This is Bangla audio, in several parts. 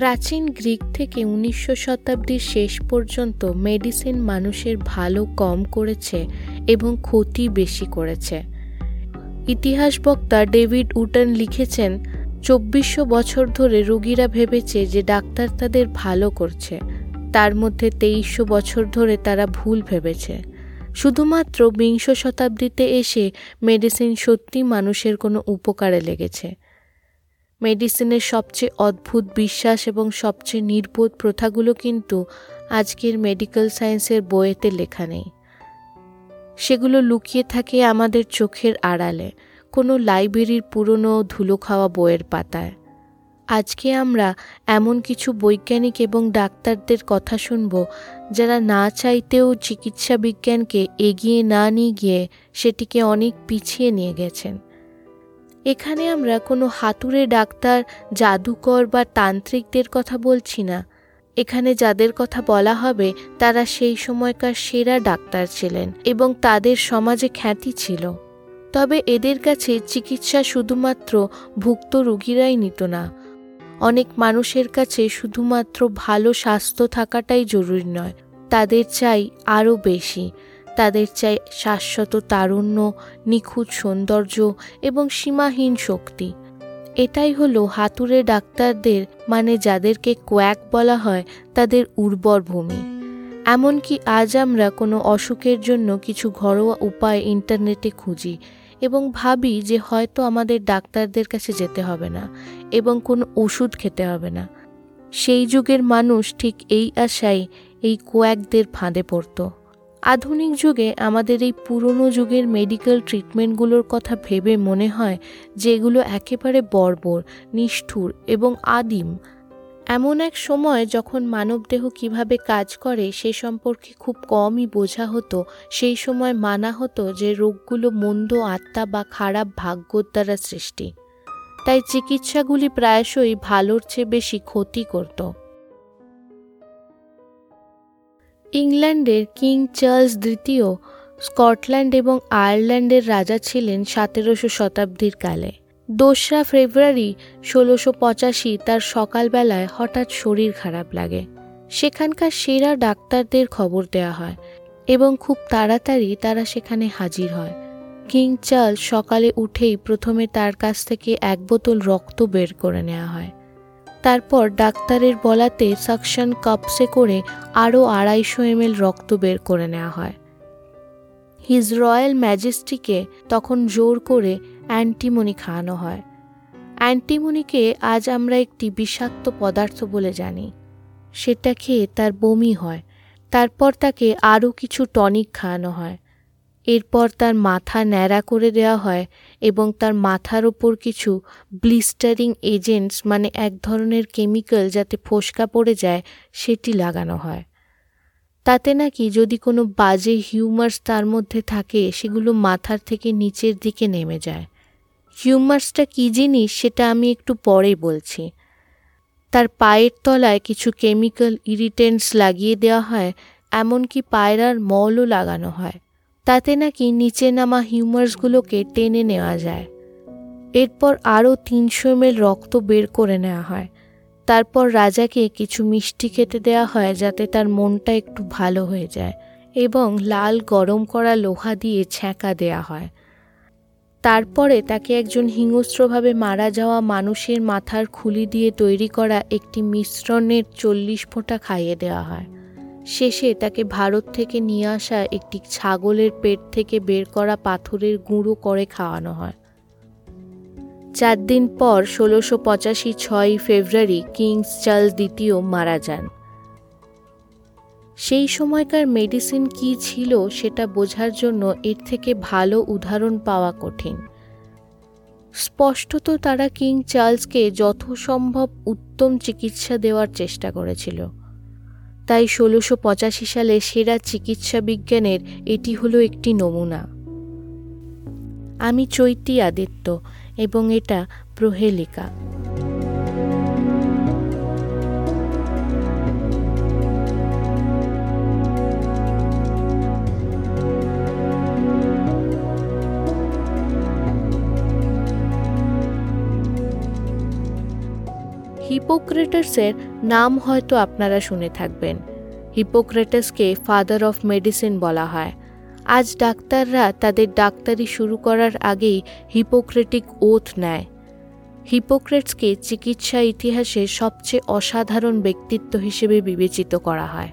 প্রাচীন গ্রিক থেকে উনিশশো শতাব্দীর শেষ পর্যন্ত মেডিসিন মানুষের ভালো কম করেছে এবং ক্ষতি বেশি করেছে। ইতিহাস বক্তা ডেভিড উটন লিখেছেন, চব্বিশশো বছর ধরে রোগীরা ভেবেছে যে ডাক্তার তাদের ভালো করছে, তার মধ্যে তেইশশো বছর ধরে তারা ভুল ভেবেছে। শুধুমাত্র বিংশ শতাব্দীতে এসে মেডিসিন সত্যি মানুষের কোনো উপকারে লেগেছে। মেডিসিনের সবচেয়ে অদ্ভুত বিশ্বাস এবং সবচেয়ে নির্বোধ প্রথাগুলো কিন্তু আজকের মেডিকেল সায়েন্সের বইয়েতে লেখা নেই। সেগুলো লুকিয়ে থাকে আমাদের চোখের আড়ালে, কোনো লাইব্রেরির পুরনো ধুলো খাওয়া বইয়ের পাতায়। আজকে আমরা এমন কিছু বৈজ্ঞানিক এবং ডাক্তারদের কথা শুনব যারা না চাইতেও চিকিৎসা বিজ্ঞানকে এগিয়ে না নিয়ে গিয়ে সেটিকে অনেক পিছিয়ে নিয়ে গেছেন। এখানে আমরা কোনো হাতুড়ে ডাক্তার, জাদুকর বা তান্ত্রিকদের কথা বলছি না। এখানে যাদের কথা বলা হবে, তারা সেই সময়কার সেরা ডাক্তার ছিলেন এবং তাদের সমাজে খ্যাতি ছিল। তবে এদের কাছে চিকিৎসা শুধুমাত্র ভুক্ত রুগীরাই নিত না। অনেক মানুষের কাছে শুধুমাত্র ভালো স্বাস্থ্য থাকাটাই জরুরি নয়, তাদের চাই আরও বেশি। তাদের চাই শাশ্বত, তারুণ্য, নিখুঁত সৌন্দর্য এবং সীমাহীন শক্তি। এটাই হলো হাতুড়ে ডাক্তারদের মানে যাদেরকে কোয়াক বলা হয়, তাদের উর্বর ভূমি। এমনকি আজ আমরা কোনো অসুখের জন্য কিছু ঘরোয়া উপায় ইন্টারনেটে খুঁজি এবং ভাবি যে হয়তো আমাদের ডাক্তারদের কাছে যেতে হবে না এবং কোনো ওষুধ খেতে হবে না। সেই যুগের মানুষ ঠিক এই আশায় এই কোয়াকদের ফাঁদে পড়ত। আধুনিক যুগে আমাদের এই পুরনো যুগের মেডিকেল ট্রিটমেন্টগুলোর কথা ভেবে মনে হয় যে এগুলো একেবারে বর্বর, নিষ্ঠুর এবং আদিম। এমন এক সময় যখন মানবদেহ কীভাবে কাজ করে সে সম্পর্কে খুব কমই বোঝা হতো, সেই সময় মানা হতো যে রোগগুলো মন্দ আত্মা বা খারাপ ভাগ্যর দ্বারা সৃষ্টি। তাই চিকিৎসাগুলি প্রায়শই ভালোর চেয়ে বেশি ক্ষতি করত। ইংল্যান্ডের কিং চার্লস দ্বিতীয়, স্কটল্যান্ড এবং আয়ারল্যান্ডের রাজা ছিলেন সতেরোশো শতাব্দীর কালে। দোসরা ফেব্রুয়ারি ষোলোশো পঁচাশি তার সকালবেলায় হঠাৎ শরীর খারাপ লাগে। সেখানকার সেরা ডাক্তারদের খবর দেওয়া হয় এবং খুব তাড়াতাড়ি তারা সেখানে হাজির হয়। কিং চার্লস সকালে উঠেই প্রথমে তার কাছ থেকে এক বোতল রক্ত বের করে নেওয়া হয়। তারপর ডাক্তারের বলাতে সাকশন কাপসে করে আরও আড়াইশো এম রক্ত বের করে নেওয়া হয়। হিজ রয়্যাল ম্যাজেস্টিকে তখন জোর করে অ্যান্টিমনি খাওয়ানো হয়। অ্যান্টিমনিকে আজ আমরা একটি বিষাক্ত পদার্থ বলে জানি। সেটা খেয়ে তার বমি হয়। তারপর তাকে আরও কিছু টনিক খাওয়ানো হয়। এরপর তার মাথা ন্যাড়া করে দেওয়া হয় এবং তার মাথার ওপর কিছু ব্লিস্টারিং এজেন্টস মানে এক ধরনের কেমিক্যাল যাতে ফোসকা পড়ে যায়, সেটি লাগানো হয়। তাতে নাকি যদি কোনো বাজে হিউমার্স তার মধ্যে থাকে, সেগুলো মাথার থেকে নিচের দিকে নেমে যায়। হিউমার্সটা কী জিনিস, সেটা আমি একটু পরে বলছি। তার পায়ের তলায় কিছু কেমিক্যাল ইরিটেন্টস লাগিয়ে দেওয়া হয়, এমনকি পায়রার মলও লাগানো হয়। তাতে নাকি নিচে নামা হিউমার্সগুলোকে টেনে নেওয়া যায়। এরপর আরও তিনশো এম রক্ত বের করে নেওয়া হয়। তারপর রাজাকে কিছু মিষ্টি খেতে দেওয়া হয় যাতে তার মনটা একটু ভালো হয়ে যায় এবং লাল গরম করা লোহা দিয়ে ছ্যাঁকা দেয়া হয়। তারপরে তাকে একজন হিংস্রভাবে মারা যাওয়া মানুষের মাথার খুলি দিয়ে তৈরি করা একটি মিশ্রণের চল্লিশ ফোঁটা খাইয়ে দেওয়া হয়। শেষে তাকে ভারত থেকে নিয়ে আসা একটি ছাগলের পেট থেকে বের করা পাথরের গুঁড়ো করে খাওয়ানো হয়। চার দিন পর ষোলোশো পঁচাশি ছয়ই ফেব্রুয়ারি কিংস চার্লস দ্বিতীয় মারা যান। সেই সময়কার মেডিসিন কি ছিল সেটা বোঝার জন্য এর থেকে ভালো উদাহরণ পাওয়া কঠিন। স্পষ্টত তারা কিং চার্লসকে যথাসম্ভব উত্তম চিকিৎসা দেওয়ার চেষ্টা করেছিল। তাই ষোলোশো পঁচাশি সালে সেরা চিকিৎসা বিজ্ঞানের এটি হলো একটি নমুনা। আমি চৈতি আদিত্য এবং এটা প্রহেলিকা। হিপোক্রেটাসের নাম হয়তো আপনারা শুনে থাকবেন। হিপোক্রেটাসকে ফাদার অফ মেডিসিন বলা হয়। আজ ডাক্তাররা তাদের ডাক্তারি শুরু করার আগেই হিপোক্রেটিক ওথ নেয়। হিপোক্রেটসকে চিকিৎসা ইতিহাসে সবচেয়ে অসাধারণ ব্যক্তিত্ব হিসেবে বিবেচিত করা হয়।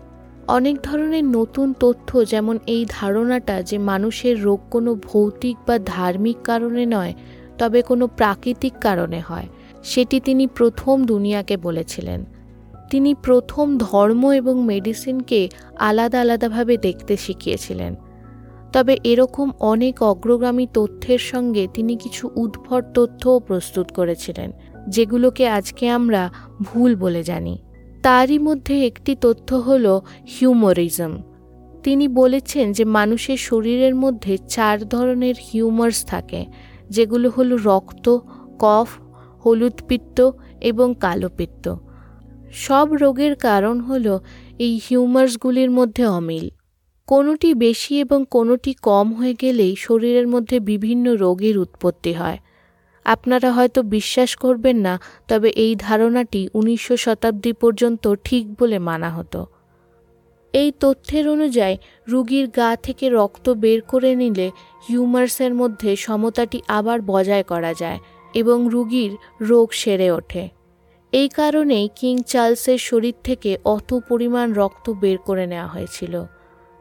অনেক ধরনের নতুন তথ্য যেমন এই ধারণাটা যে মানুষের রোগ কোনো ভৌতিক বা ধার্মিক কারণে নয়, তবে কোনো প্রাকৃতিক কারণে হয়। সেটি তিনি প্রথম দুনিয়াকে বলেছিলেন। তিনি প্রথম ধর্ম এবং মেডিসিনকে আলাদা আলাদাভাবে দেখতে শিখিয়েছিলেন। তবে এরকম অনেক অগ্রগামী তথ্যের সঙ্গে তিনি কিছু উদ্ভট তথ্যও প্রস্তুত করেছিলেন, যেগুলোকে আজকে আমরা ভুল বলে জানি। তারই মধ্যে একটি তথ্য হল হিউমরিজম। তিনি বলেছেন যে মানুষের শরীরের মধ্যে চার ধরনের হিউমার্স থাকে, যেগুলো হলো রক্ত, কফ হলুদ পিত্ত এবং কালো পিত্ত। সব রোগের কারণ হল এই হিউমার্সগুলির মধ্যে অমিল। কোনোটি বেশি এবং কোনোটি কম হয়ে গেলেই শরীরের মধ্যে বিভিন্ন রোগের উৎপত্তি হয়। আপনারা হয়তো বিশ্বাস করবেন না, তবে এই ধারণাটি উনিশশো শতাব্দী পর্যন্ত ঠিক বলে মানা হতো। এই তথ্যের অনুযায়ী, রুগীর গা থেকে রক্ত বের করে নিলে হিউমার্সের মধ্যে সমতাটি আবার বজায় করা যায়। এবং রুগীর রোগ সেরে ওঠে। এই কারণেই কিং চার্লসের শরীর থেকে অত পরিমাণ রক্ত বের করে নেওয়া হয়েছিল।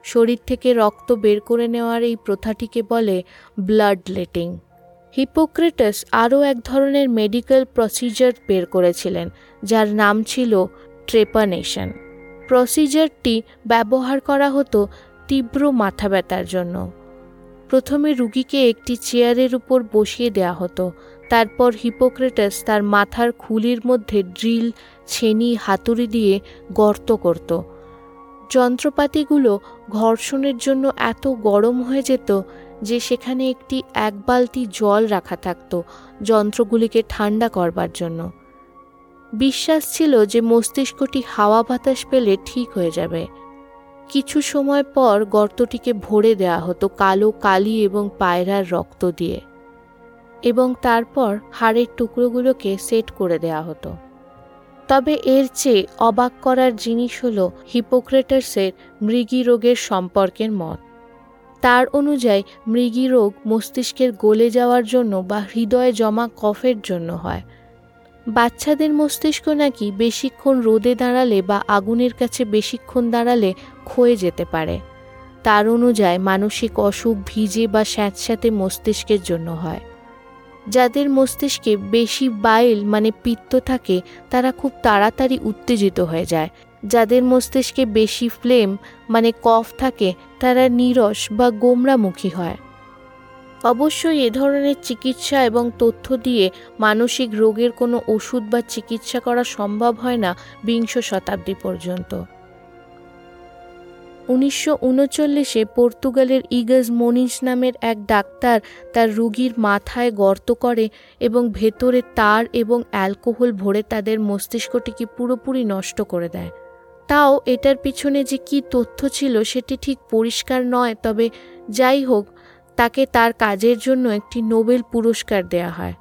শরীর থেকে রক্ত বের করে নেওয়ার এই প্রথাটিকে বলে ব্লাড লেটিং হিপোক্রেটাস আরও এক ধরনের মেডিকেল প্রসিজার বের করেছিলেন, যার নাম ছিল ট্রেপানেশন প্রসিজারটি ব্যবহার করা হতো তীব্র মাথা ব্যথার জন্য। প্রথমে রুগীকে একটি চেয়ারের উপর বসিয়ে দেওয়া হতো তারপর হিপোক্রেটাস তার মাথার খুলির মধ্যে ড্রিল, ছেনি, হাতুড়ি দিয়ে গর্ত করত। যন্ত্রপাতিগুলো ঘর্ষণের জন্য এত গরম হয়ে যেত যে সেখানে একটি এক বালতি জল রাখা থাকত যন্ত্রগুলিকে ঠান্ডা করবার জন্য। বিশ্বাস ছিল যে মস্তিষ্কটি হাওয়া বাতাস পেলে ঠিক হয়ে যাবে। কিছু সময় পর গর্তটিকে ভরে দেওয়া হতো কালো কালি এবং পায়রার রক্ত দিয়ে। এবং তারপর হাড়ের টুকরোগুলোকে সেট করে দেওয়া হতো। তবে এর চেয়ে অবাক করার জিনিস হল হিপোক্রেটাসের মৃগী রোগের সম্পর্কের মত। তার অনুযায়ী, মৃগী রোগ মস্তিষ্কের গলে যাওয়ার জন্য বা হৃদয়ে জমা কফের জন্য হয়। বাচ্চাদের মস্তিষ্ক নাকি বেশিক্ষণ রোদে দাঁড়ালে বা আগুনের কাছে বেশিক্ষণ দাঁড়ালে ক্ষয়ে যেতে পারে। তার অনুযায়ী, মানসিক অসুখ ভিজে বা স্যাঁতস্যাঁতে মস্তিষ্কের জন্য হয়। যাদের মস্তিষ্কে বেশি বাইল মানে পিত্ত থাকে, তারা খুব তাড়াতাড়ি উত্তেজিত হয়ে যায়। যাদের মস্তিষ্কে বেশি ফ্লেম মানে কফ থাকে, তারা নিরস বা গোমরামুখী হয়। অবশ্যই এ ধরনের চিকিৎসা এবং তথ্য দিয়ে মানসিক রোগের কোনো ওষুধ বা চিকিৎসা করা সম্ভব হয় না বিংশ শতাব্দী পর্যন্ত। উনিশশো উনচল্লিশে পর্তুগালের ইগাজ মনিস নামের এক ডাক্তার তার রুগীর মাথায় গর্ত করে এবং ভেতরে তার এবং অ্যালকোহল ভরে তাদের মস্তিষ্কটিকে পুরোপুরি নষ্ট করে দেয়। তাও এটার পিছনে যে কি তথ্য ছিল সেটি ঠিক পরিষ্কার নয়, তবে যাই হোক, তাকে তার কাজের জন্য একটি নোবেল পুরস্কার দেয়া হয়।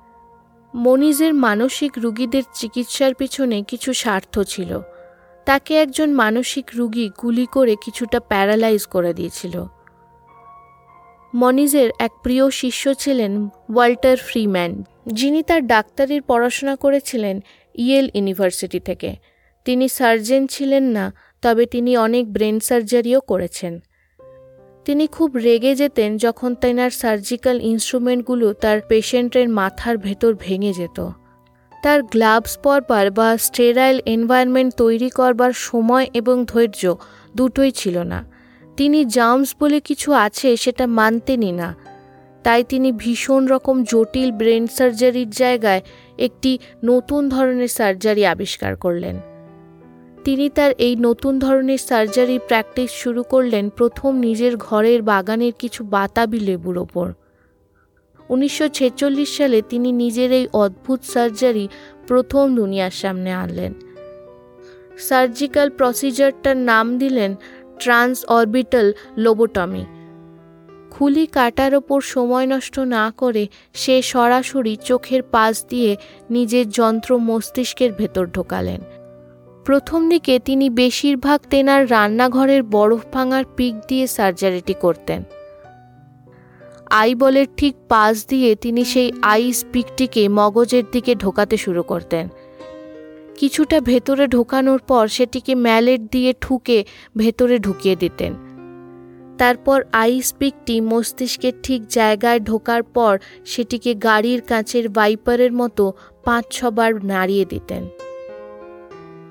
মনিজের মানসিক রুগীদের চিকিৎসার পিছনে কিছু স্বার্থ ছিল। তাকে একজন মানসিক রুগী গুলি করে কিছুটা প্যারালাইজ করে দিয়েছিল। মনিজের এক প্রিয় শিষ্য ছিলেন ওয়াল্টার ফ্রিম্যান, যিনি তার ডাক্তারির পড়াশোনা করেছিলেন ইয়েল ইউনিভার্সিটি থেকে। তিনি সার্জেন ছিলেন না, তবে তিনি অনেক ব্রেন সার্জারিও করেছেন। তিনি খুব রেগে যেতেন যখন তেনার সার্জিক্যাল ইনস্ট্রুমেন্টগুলো তার পেশেন্টের মাথার ভেতর ভেঙে যেত। তার গ্লাভস পরবার বা স্টেরাইল এনভায়রনমেন্ট তৈরি করবার সময় এবং ধৈর্য দুটোই ছিল না। তিনি জার্মস বলে কিছু আছে সেটা মানতেনই না। তাই তিনি ভীষণ রকম জটিল ব্রেন সার্জারির জায়গায় একটি নতুন ধরনের সার্জারি আবিষ্কার করলেন। তিনি তার এই নতুন ধরনের সার্জারি প্র্যাকটিস শুরু করলেন প্রথম নিজের ঘরের বাগানের কিছু বাতাবি লেবুর ওপর। উনিশশো ছেচল্লিশ সালে তিনি নিজের এই অদ্ভুত সার্জারি প্রথম দুনিয়ার সামনে আনলেন। সার্জিক্যাল প্রসিজারটার নাম দিলেন ট্রান্স অরবিটাল লোবোটমি। খুলি কাটার ওপর সময় নষ্ট না করে সে সরাসরি চোখের পাশ দিয়ে নিজের যন্ত্র মস্তিষ্কের ভেতর ঢোকালেন। প্রথম দিকে তিনি বেশিরভাগ তেনার রান্নাঘরের বরফ ভাঙার পিক দিয়ে সার্জারিটি করতেন। আইবলের ঠিক পাশ দিয়ে তিনি সেই আইস পিকটিকে মগজের দিকে ঢোকাতে শুরু করতেন। কিছুটা ভেতরে ঢোকানোর পর সেটিকে ম্যালেট দিয়ে ঠুকে ভেতরে ঢুকিয়ে দিতেন। তারপর আইস পিকটি মস্তিষ্কের ঠিক জায়গায় ঢোকার পর সেটিকে গাড়ির কাঁচের ভাইপারের মতো পাঁচ ছবার নাড়িয়ে দিতেন।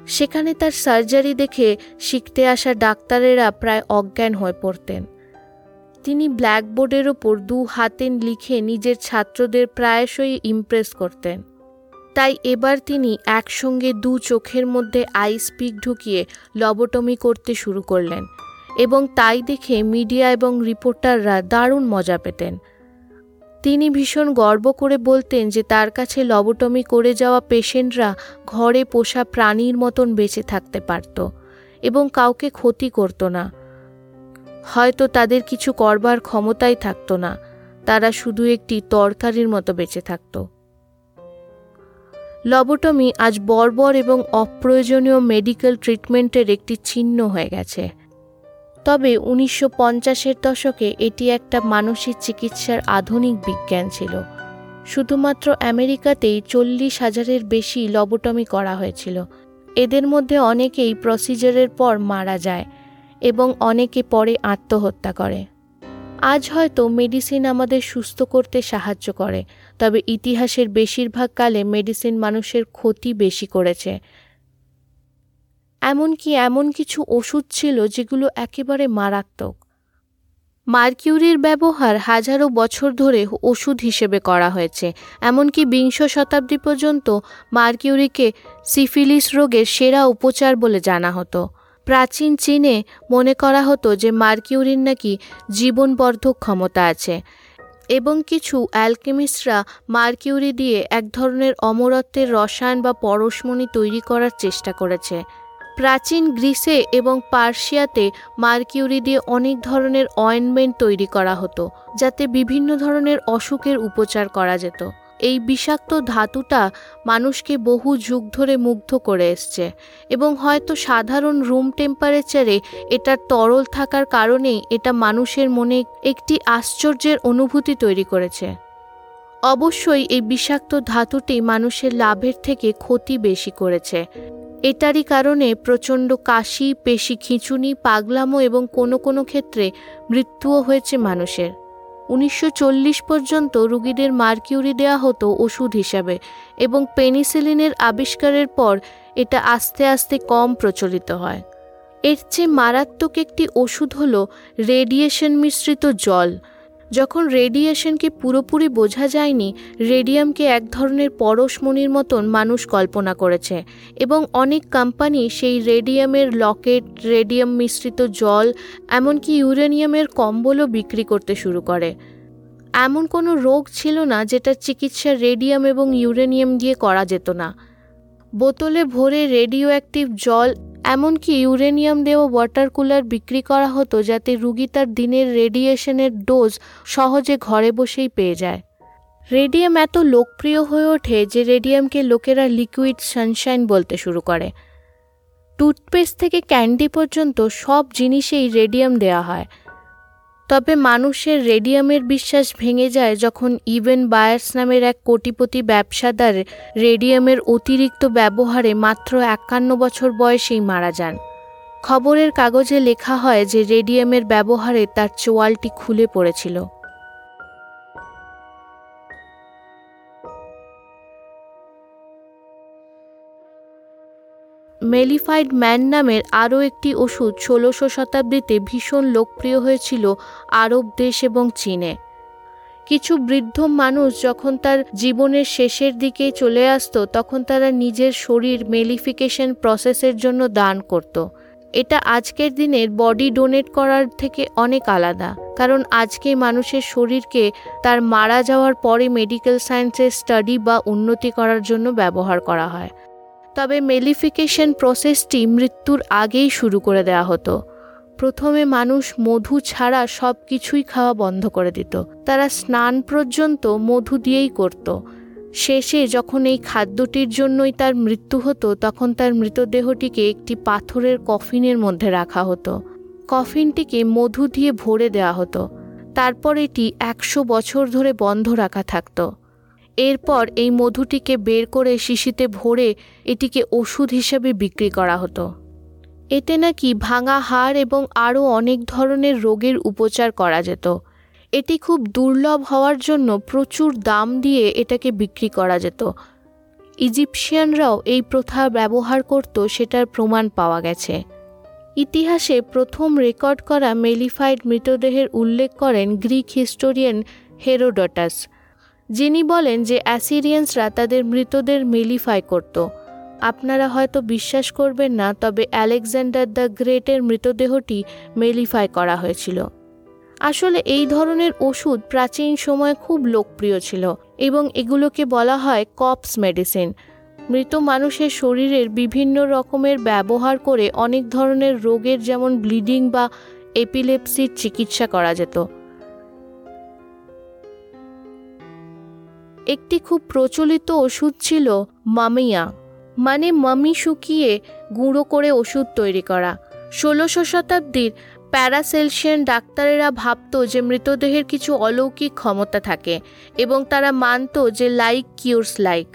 সেখানে তার সার্জারি দেখে শিখতে আসা ডাক্তারেরা প্রায় অজ্ঞান হয়ে পড়তেন। তিনি ব্ল্যাকবোর্ডের ওপর দু হাতে লিখে নিজের ছাত্রদের প্রায়শই ইমপ্রেস করতেন। তাই এবার তিনি একসঙ্গে দু চোখের মধ্যে আইস পিক ঢুকিয়ে লবটমি করতে শুরু করলেন এবং তাই দেখে মিডিয়া এবং রিপোর্টাররা দারুণ মজা পেতেন। তিনি ভীষণ গর্ব করে বলতেন যে তার কাছে লবটমি করে যাওয়া পেশেন্টরা ঘরে পোষা প্রাণীর মতন বেঁচে থাকতে পারত এবং কাউকে ক্ষতি করত না। হয়তো তাদের কিছু করবার ক্ষমতাই থাকতো না, তারা শুধু একটি তরকারির মতো বেঁচে থাকত। লবটমি আজ বর্বর এবং অপ্রয়োজনীয় মেডিকেল ট্রিটমেন্টের একটি চিহ্ন হয়ে গেছে। তবে উনিশশো পঞ্চাশের দশকে এটি একটা মানসিক চিকিৎসার আধুনিক বিজ্ঞান ছিল। শুধুমাত্র আমেরিকাতেই চল্লিশ হাজারের বেশি লবটমি করা হয়েছিল। এদের মধ্যে অনেকেই প্রসিজারের পর মারা যায়। এবং অনেকে পরে আত্মহত্যা করে। আজ হয়তো মেডিসিন আমাদের সুস্থ করতে সাহায্য করে, তবে ইতিহাসের বেশিরভাগ কালে মেডিসিন মানুষের ক্ষতি বেশি করেছে। এমনকি এমন কিছু ওষুধ ছিল যেগুলো একেবারে মারাত্মক। মার্কিউরির ব্যবহার হাজারো বছর ধরে ওষুধ হিসেবে করা হয়েছে, এমনকি বিংশ শতাব্দী পর্যন্ত মার্কিউরিকে সিফিলিস রোগের সেরা উপচার বলে জানা হতো। প্রাচীন চীনে মনে করা হতো যে মার্কিউরির নাকি জীবনবর্ধক ক্ষমতা আছে এবং কিছু অ্যালকেমিস্টরা মার্কিউরি দিয়ে এক ধরনের অমরত্বের রসায়ন বা পরশমণি তৈরি করার চেষ্টা করেছে। প্রাচীন গ্রিসে এবং পার্সিয়াতে মার্কিউরি দিয়ে অনেক ধরনের অয়েনমেন্ট তৈরি করা হতো, যাতে বিভিন্ন ধরনের অসুখের উপচার করা যেত। এই বিষাক্ত ধাতুটা মানুষকে বহু যুগ ধরে মুগ্ধ করে এসছে এবং হয়তো সাধারণ রুম টেম্পারেচারে এটার তরল থাকার কারণেই এটা মানুষের মনে একটি আশ্চর্যের অনুভূতি তৈরি করেছে। অবশ্যই এই বিষাক্ত ধাতুটি মানুষের লাভের থেকে ক্ষতি বেশি করেছে। এটারই কারণে প্রচণ্ড কাশি, পেশি খিঁচুনি, পাগলামো এবং কোনো কোনো ক্ষেত্রে মৃত্যুও হয়েছে মানুষের। উনিশশো চল্লিশ পর্যন্ত রুগীদের মার্কিউরি দেয়া হতো ওষুধ হিসাবে এবং পেনিসিলিনের আবিষ্কারের পর এটা আস্তে আস্তে কম প্রচলিত হয়। এর চেয়ে মারাত্মক একটি ওষুধ হল রেডিয়েশন মিশ্রিত জল। যখন রেডিয়েশনকে পুরোপুরি বোঝা যায়নি, রেডিয়ামকে এক ধরনের পরশমণির মতন মানুষ কল্পনা করেছে এবং অনেক কোম্পানি সেই রেডিয়ামের লকেট, রেডিয়াম মিশ্রিত জল, এমনকি ইউরেনিয়ামের কম্বলও বিক্রি করতে শুরু করে। এমন কোনো রোগ ছিল না যেটা চিকিৎসা রেডিয়াম এবং ইউরেনিয়াম দিয়ে করা যেত না। বোতলে ভরে রেডিও অ্যাক্টিভ জল এমনকি ইউরেনিয়াম দেওয়া ওয়াটার কুলার বিক্রি করা হতো যাতে রুগী তার দিনের রেডিয়েশনের ডোজ সহজে ঘরে বসেই পেয়ে যায়। রেডিয়াম এত লোকপ্রিয় হয়ে ওঠে যে রেডিয়ামকে লোকেরা লিকুইড সানশাইন বলতে শুরু করে। টুথপেস্ট থেকে ক্যান্ডি পর্যন্ত সব জিনিসেই রেডিয়াম দেওয়া হয়। তবে মানুষের রেডিয়ামের বিশ্বাস ভেঙে যায় যখন ইভেন বায়ার্স নামের এক কোটিপতি ব্যবসাদার রেডিয়ামের অতিরিক্ত ব্যবহারে মাত্র একান্ন বছর বয়সেই মারা যান। খবরের কাগজে লেখা হয় যে রেডিয়ামের ব্যবহারে তার চোয়ালটি খুলে পড়েছিল। মেলিফাইড ম্যান নামের আরও একটি ওষুধ ষোলোশো শতাব্দীতে ভীষণ লোকপ্রিয় হয়েছিল আরব দেশ এবং চীনে। কিছু বৃদ্ধ মানুষ যখন তার জীবনের শেষের দিকে চলে আসতো, তখন তারা নিজের শরীর মেলিফিকেশন প্রসেসের জন্য দান করত। এটা আজকের দিনের বডি ডোনেট করার থেকে অনেক আলাদা, কারণ আজকে মানুষের শরীরকে তার মারা যাওয়ার পরে মেডিকেল সায়েন্সের স্টাডি বা উন্নতি করার জন্য ব্যবহার করা হয়। তবে মেলিফিকেশন প্রসেসটি মৃত্যুর আগেই শুরু করে দেওয়া হতো। প্রথমে মানুষ মধু ছাড়া সব কিছুই খাওয়া বন্ধ করে দিত। তারা স্নান পর্যন্ত মধু দিয়েই করত। শেষে যখন এই খাদ্যটির জন্যই তার মৃত্যু হতো, তখন তার মৃতদেহটিকে একটি পাথরের কফিনের মধ্যে রাখা হতো। কফিনটিকে মধু দিয়ে ভরে দেওয়া হতো। তারপর এটি একশো বছর ধরে বন্ধ রাখা থাকত। এরপর এই মধুটিকে বের করে শিশিতে ভরে এটিকে ওষুধ হিসেবে বিক্রি করা হতো। এতে নাকি ভাঙা হাড় এবং আরও অনেক ধরনের রোগের উপচার করা যেত। এটি খুব দুর্লভ হওয়ার জন্য প্রচুর দাম দিয়ে এটাকে বিক্রি করা যেত। ইজিপশিয়ানরাও এই প্রথা ব্যবহার করত, সেটার প্রমাণ পাওয়া গেছে। ইতিহাসে প্রথম রেকর্ড করা মেলিফাইড মৃতদেহের উল্লেখ করেন গ্রিক হিস্টোরিয়ান হেরোডটাস। যিনি বলেন যে অ্যাসিরিয়ান্সরা তাদের মৃতদের মেলিফাই করত। আপনারা হয়তো বিশ্বাস করবেন না, তবে আলেকজান্ডার দ্য গ্রেটের মৃতদেহটি মেলিফাই করা হয়েছিল। আসলে এই ধরনের ওষুধ প্রাচীন সময়ে খুব লোকপ্রিয় ছিল এবং এগুলোকে বলা হয় কপস মেডিসিন। মৃত মানুষের শরীরের বিভিন্ন রকমের ব্যবহার করে অনেক ধরনের রোগের যেমন ব্লিডিং বা এপিলেপসির চিকিৎসা করা যেত। একটি খুব প্রচলিত ওষুধ ছিল মামিয়া। মানে মামি শুকিয়ে গুঁড়ো করে ওষুধ তৈরি করা। ষোলোশো শতাব্দীর প্যারাসেলসিয়ান ডাক্তারেরা ভাবত যে মৃতদেহের কিছু অলৌকিক ক্ষমতা থাকে এবং তারা মানত যে লাইক কিউরস লাইক।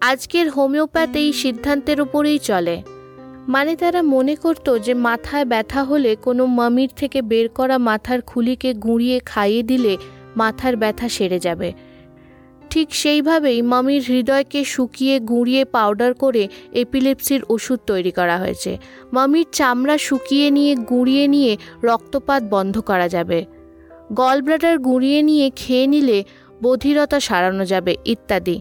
আজকের হোমিওপ্যাথ এই সিদ্ধান্তের উপরেই চলে। মানে তারা মনে করত যে মাথায় ব্যথা হলে কোনো মামির থেকে বের করা মাথার খুলিকে গুঁড়িয়ে খাইয়ে দিলে মাথার ব্যথা সেরে যাবে। ঠিক সেইভাবেই মামির হৃদয়কে শুকিয়ে, গুঁড়িয়ে পাউডার করে এপিলেপসির ওষুধ তৈরি করা হয়েছে। মামির চামড়া শুকিয়ে নিয়ে, গুঁড়িয়ে নিয়ে রক্তপাত বন্ধ করা যাবে। গলব্লাডার গুঁড়িয়ে নিয়ে খেয়ে নিলে বধিরতা সারানো যাবে, ইত্যাদি।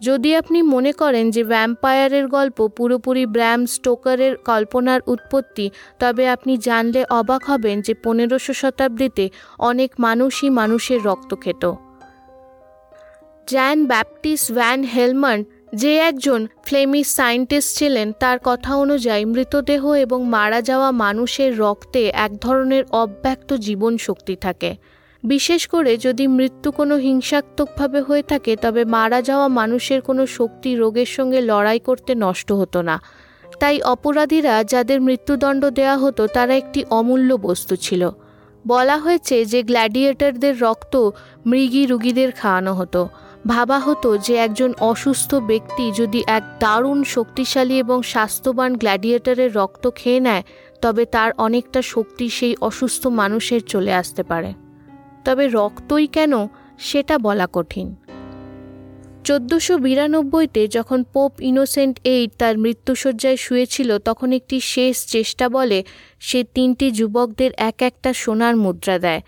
যদি আপনি মনে করেন যে ভ্যাম্পায়ারের গল্প পুরোপুরি ব্র্যাম স্টোকারের কল্পনার উৎপত্তি, তবে আপনি জানলে অবাক হবেন যে পনেরোশো শতাব্দীতে অনেক মানুষই মানুষের রক্ত খেত জ্যান ব্যাপটিস ভ্যান হেলমান্ড যে একজন ফ্লেমিশ সায়েন্টিস্ট ছিলেন, তার কথা অনুযায়ী মৃতদেহ এবং মারা যাওয়া মানুষের রক্তে এক ধরনের অব্যক্ত জীবন শক্তি থাকে। বিশেষ করে যদি মৃত্যু কোনো হিংসাত্মকভাবে হয়ে থাকে, তবে মারা যাওয়া মানুষের কোনো শক্তি রোগের সঙ্গে লড়াই করতে নষ্ট হতো না। তাই অপরাধীরা যাদের মৃত্যুদণ্ড দেওয়া হতো, তারা একটি অমূল্য বস্তু ছিল। বলা হয়েছে যে গ্ল্যাডিয়েটরদের রক্ত মৃগী রুগীদের খাওয়ানো হতো। ভাবা হতো যে একজন অসুস্থ ব্যক্তি যদি এক দারুণ শক্তিশালী এবং স্বাস্থ্যবান গ্ল্যাডিয়েটরের রক্ত খেয়ে নেয়, তবে তার অনেকটা শক্তি সেই অসুস্থ মানুষের চলে আসতে পারে। তবে রক্তই কেন, সেটা বলা কঠিন। চোদ্দোশো বিরানব্বইতে যখন পোপ ইনোসেন্ট এইট তার মৃত্যুসজ্জায় শুয়েছিল, তখন একটি শেষ চেষ্টা বলে সে তিনটি যুবকদের এক একটা সোনার মুদ্রা দেয়।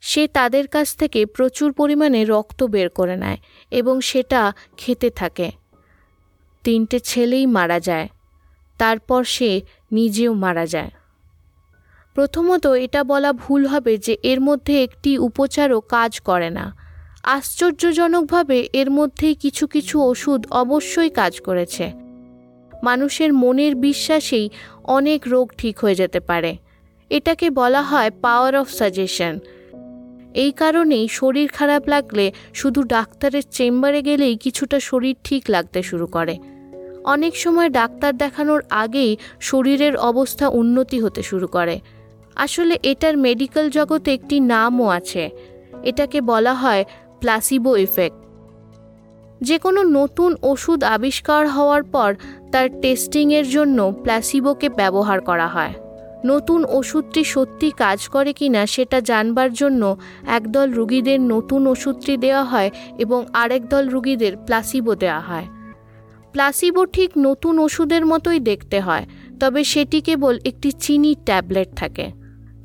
সে তাদের কাছ থেকে প্রচুর পরিমাণে রক্ত বের করে নেয় এবং সেটা খেতে থাকে। তিনটে ছেলেই মারা যায়। তারপর সে নিজেও মারা যায়। প্রথমত এটা বলা ভুল হবে যে এর মধ্যে একটি উপচারও কাজ করে না। আশ্চর্যজনকভাবে এর মধ্যেই কিছু কিছু ওষুধ অবশ্যই কাজ করেছে। মানুষের মনের বিশ্বাসেই অনেক রোগ ঠিক হয়ে যেতে পারে। এটাকে বলা হয় পাওয়ার অফ সাজেশন এই কারণেই শরীর খারাপ লাগলে শুধু ডাক্তারের চেম্বারে গেলেই কিছুটা শরীর ঠিক লাগতে শুরু করে। অনেক সময় ডাক্তার দেখানোর আগেই শরীরের অবস্থা উন্নতি হতে শুরু করে। আসলে এটার মেডিকেল জগতে একটি নামও আছে। এটাকে বলা হয় প্লাসিবো ইফেক্ট। যে কোনো নতুন ওষুধ আবিষ্কার হওয়ার পর তার টেস্টিংয়ের জন্য প্লাসিবোকে ব্যবহার করা হয়। নতুন ওষুধটি সত্যি কাজ করে কি না সেটা জানবার জন্য একদল রুগীদের নতুন ওষুধটি দেওয়া হয় এবং আরেক দল রুগীদের প্লাসিবো দেওয়া হয়। প্লাসিবো ঠিক নতুন ওষুধের মতোই দেখতে হয়, তবে সেটি কেবল একটি চিনির ট্যাবলেট থাকে।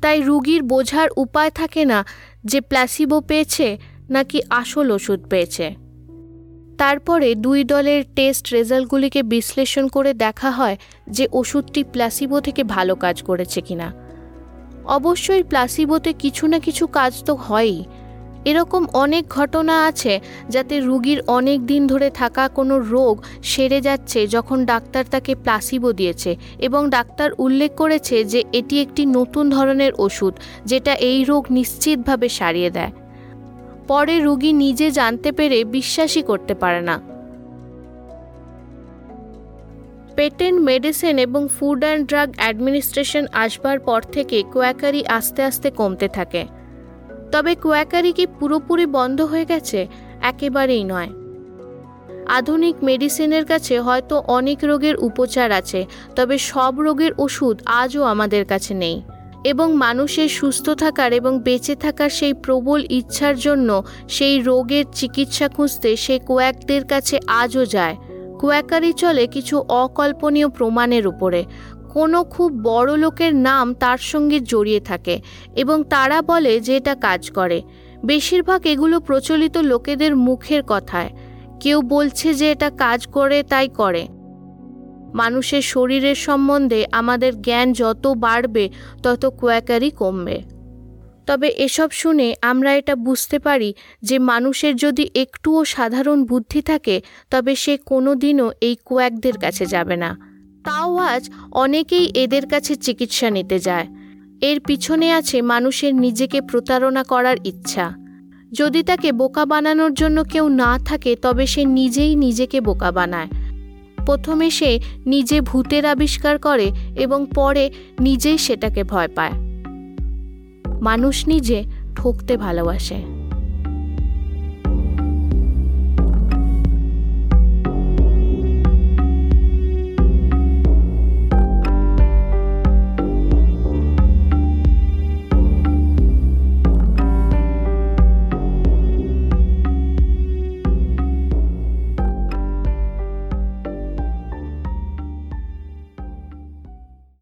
তাই রুগীর বোঝার উপায় থাকে না যে প্লাসিবো পেয়েছে নাকি আসল ওষুধ পেয়েছে। তারপরে দুই দলের টেস্ট রেজাল্টগুলিকে বিশ্লেষণ করে দেখা হয় যে ওষুধটি প্লাসিবো থেকে ভালো কাজ করেছে কিনা। অবশ্যই প্লাসিবোতে কিছু না কিছু কাজ তো হয়ই। এরকম অনেক ঘটনা আছে যাতে রুগীর অনেক দিন ধরে থাকা কোনো রোগ সেরে যাচ্ছে যখন ডাক্তার তাকে প্লাসিবো দিয়েছে এবং ডাক্তার উল্লেখ করেছে যে এটি একটি নতুন ধরনের ওষুধ যেটা এই রোগ নিশ্চিতভাবে সারিয়ে দেয়। পরে রুগী নিজে জানতে পেরে বিশ্বাসই করতে পারে না। পেটেন্ট, মেডিসিন এবং ফুড অ্যান্ড ড্রাগ অ্যাডমিনিস্ট্রেশন আসবার পর থেকে কোয়াকারি আস্তে আস্তে কমতে থাকে। তবে কোয়াকারি কি পুরোপুরি বন্ধ হয়ে গেছে? একেবারেই নয়। আধুনিক মেডিসিনের কাছে হয়তো অনেক রোগের উপচার আছে, তবে সব রোগের ওষুধ আজও আমাদের কাছে নেই। এবং মানুষের সুস্থ থাকার এবং বেঁচে থাকার সেই প্রবল ইচ্ছার জন্য সেই রোগের চিকিৎসা খুঁজতে সে কোয়াকদের কাছে আজও যায়। কোয়াকারি চলে কিছু অকল্পনীয় প্রমাণের উপরে। কোনো খুব বড় লোকের নাম তার সঙ্গে জড়িয়ে থাকে এবং তারা বলে যে এটা কাজ করে। বেশিরভাগ এগুলো প্রচলিত লোকেদের মুখের কথায়। কেউ বলছে যে এটা কাজ করে, তাই করে। মানুষের শরীরের সম্বন্ধে আমাদের জ্ঞান যত বাড়বে, তত কোয়াকারি কমবে। তবে এসব শুনে আমরা এটা বুঝতে পারি যে মানুষের যদি একটুও সাধারণ বুদ্ধি থাকে, তবে সে কোনো দিনও এই কোয়াকদের কাছে যাবে না। তাও আজ অনেকেই এদের কাছে চিকিৎসা নিতে যায়। এর পিছনে আছে মানুষের নিজেকে প্রতারণা করার ইচ্ছা। যদি তাকে বোকা বানানোর জন্য কেউ না থাকে, তবে সে নিজেই নিজেকে বোকা বানায়। প্রথমে সে নিজে ভূতের আবিষ্কার করে এবং পরে নিজেই সেটাকে ভয় পায়। মানুষ নিজে ঠকতে ভালোবাসে।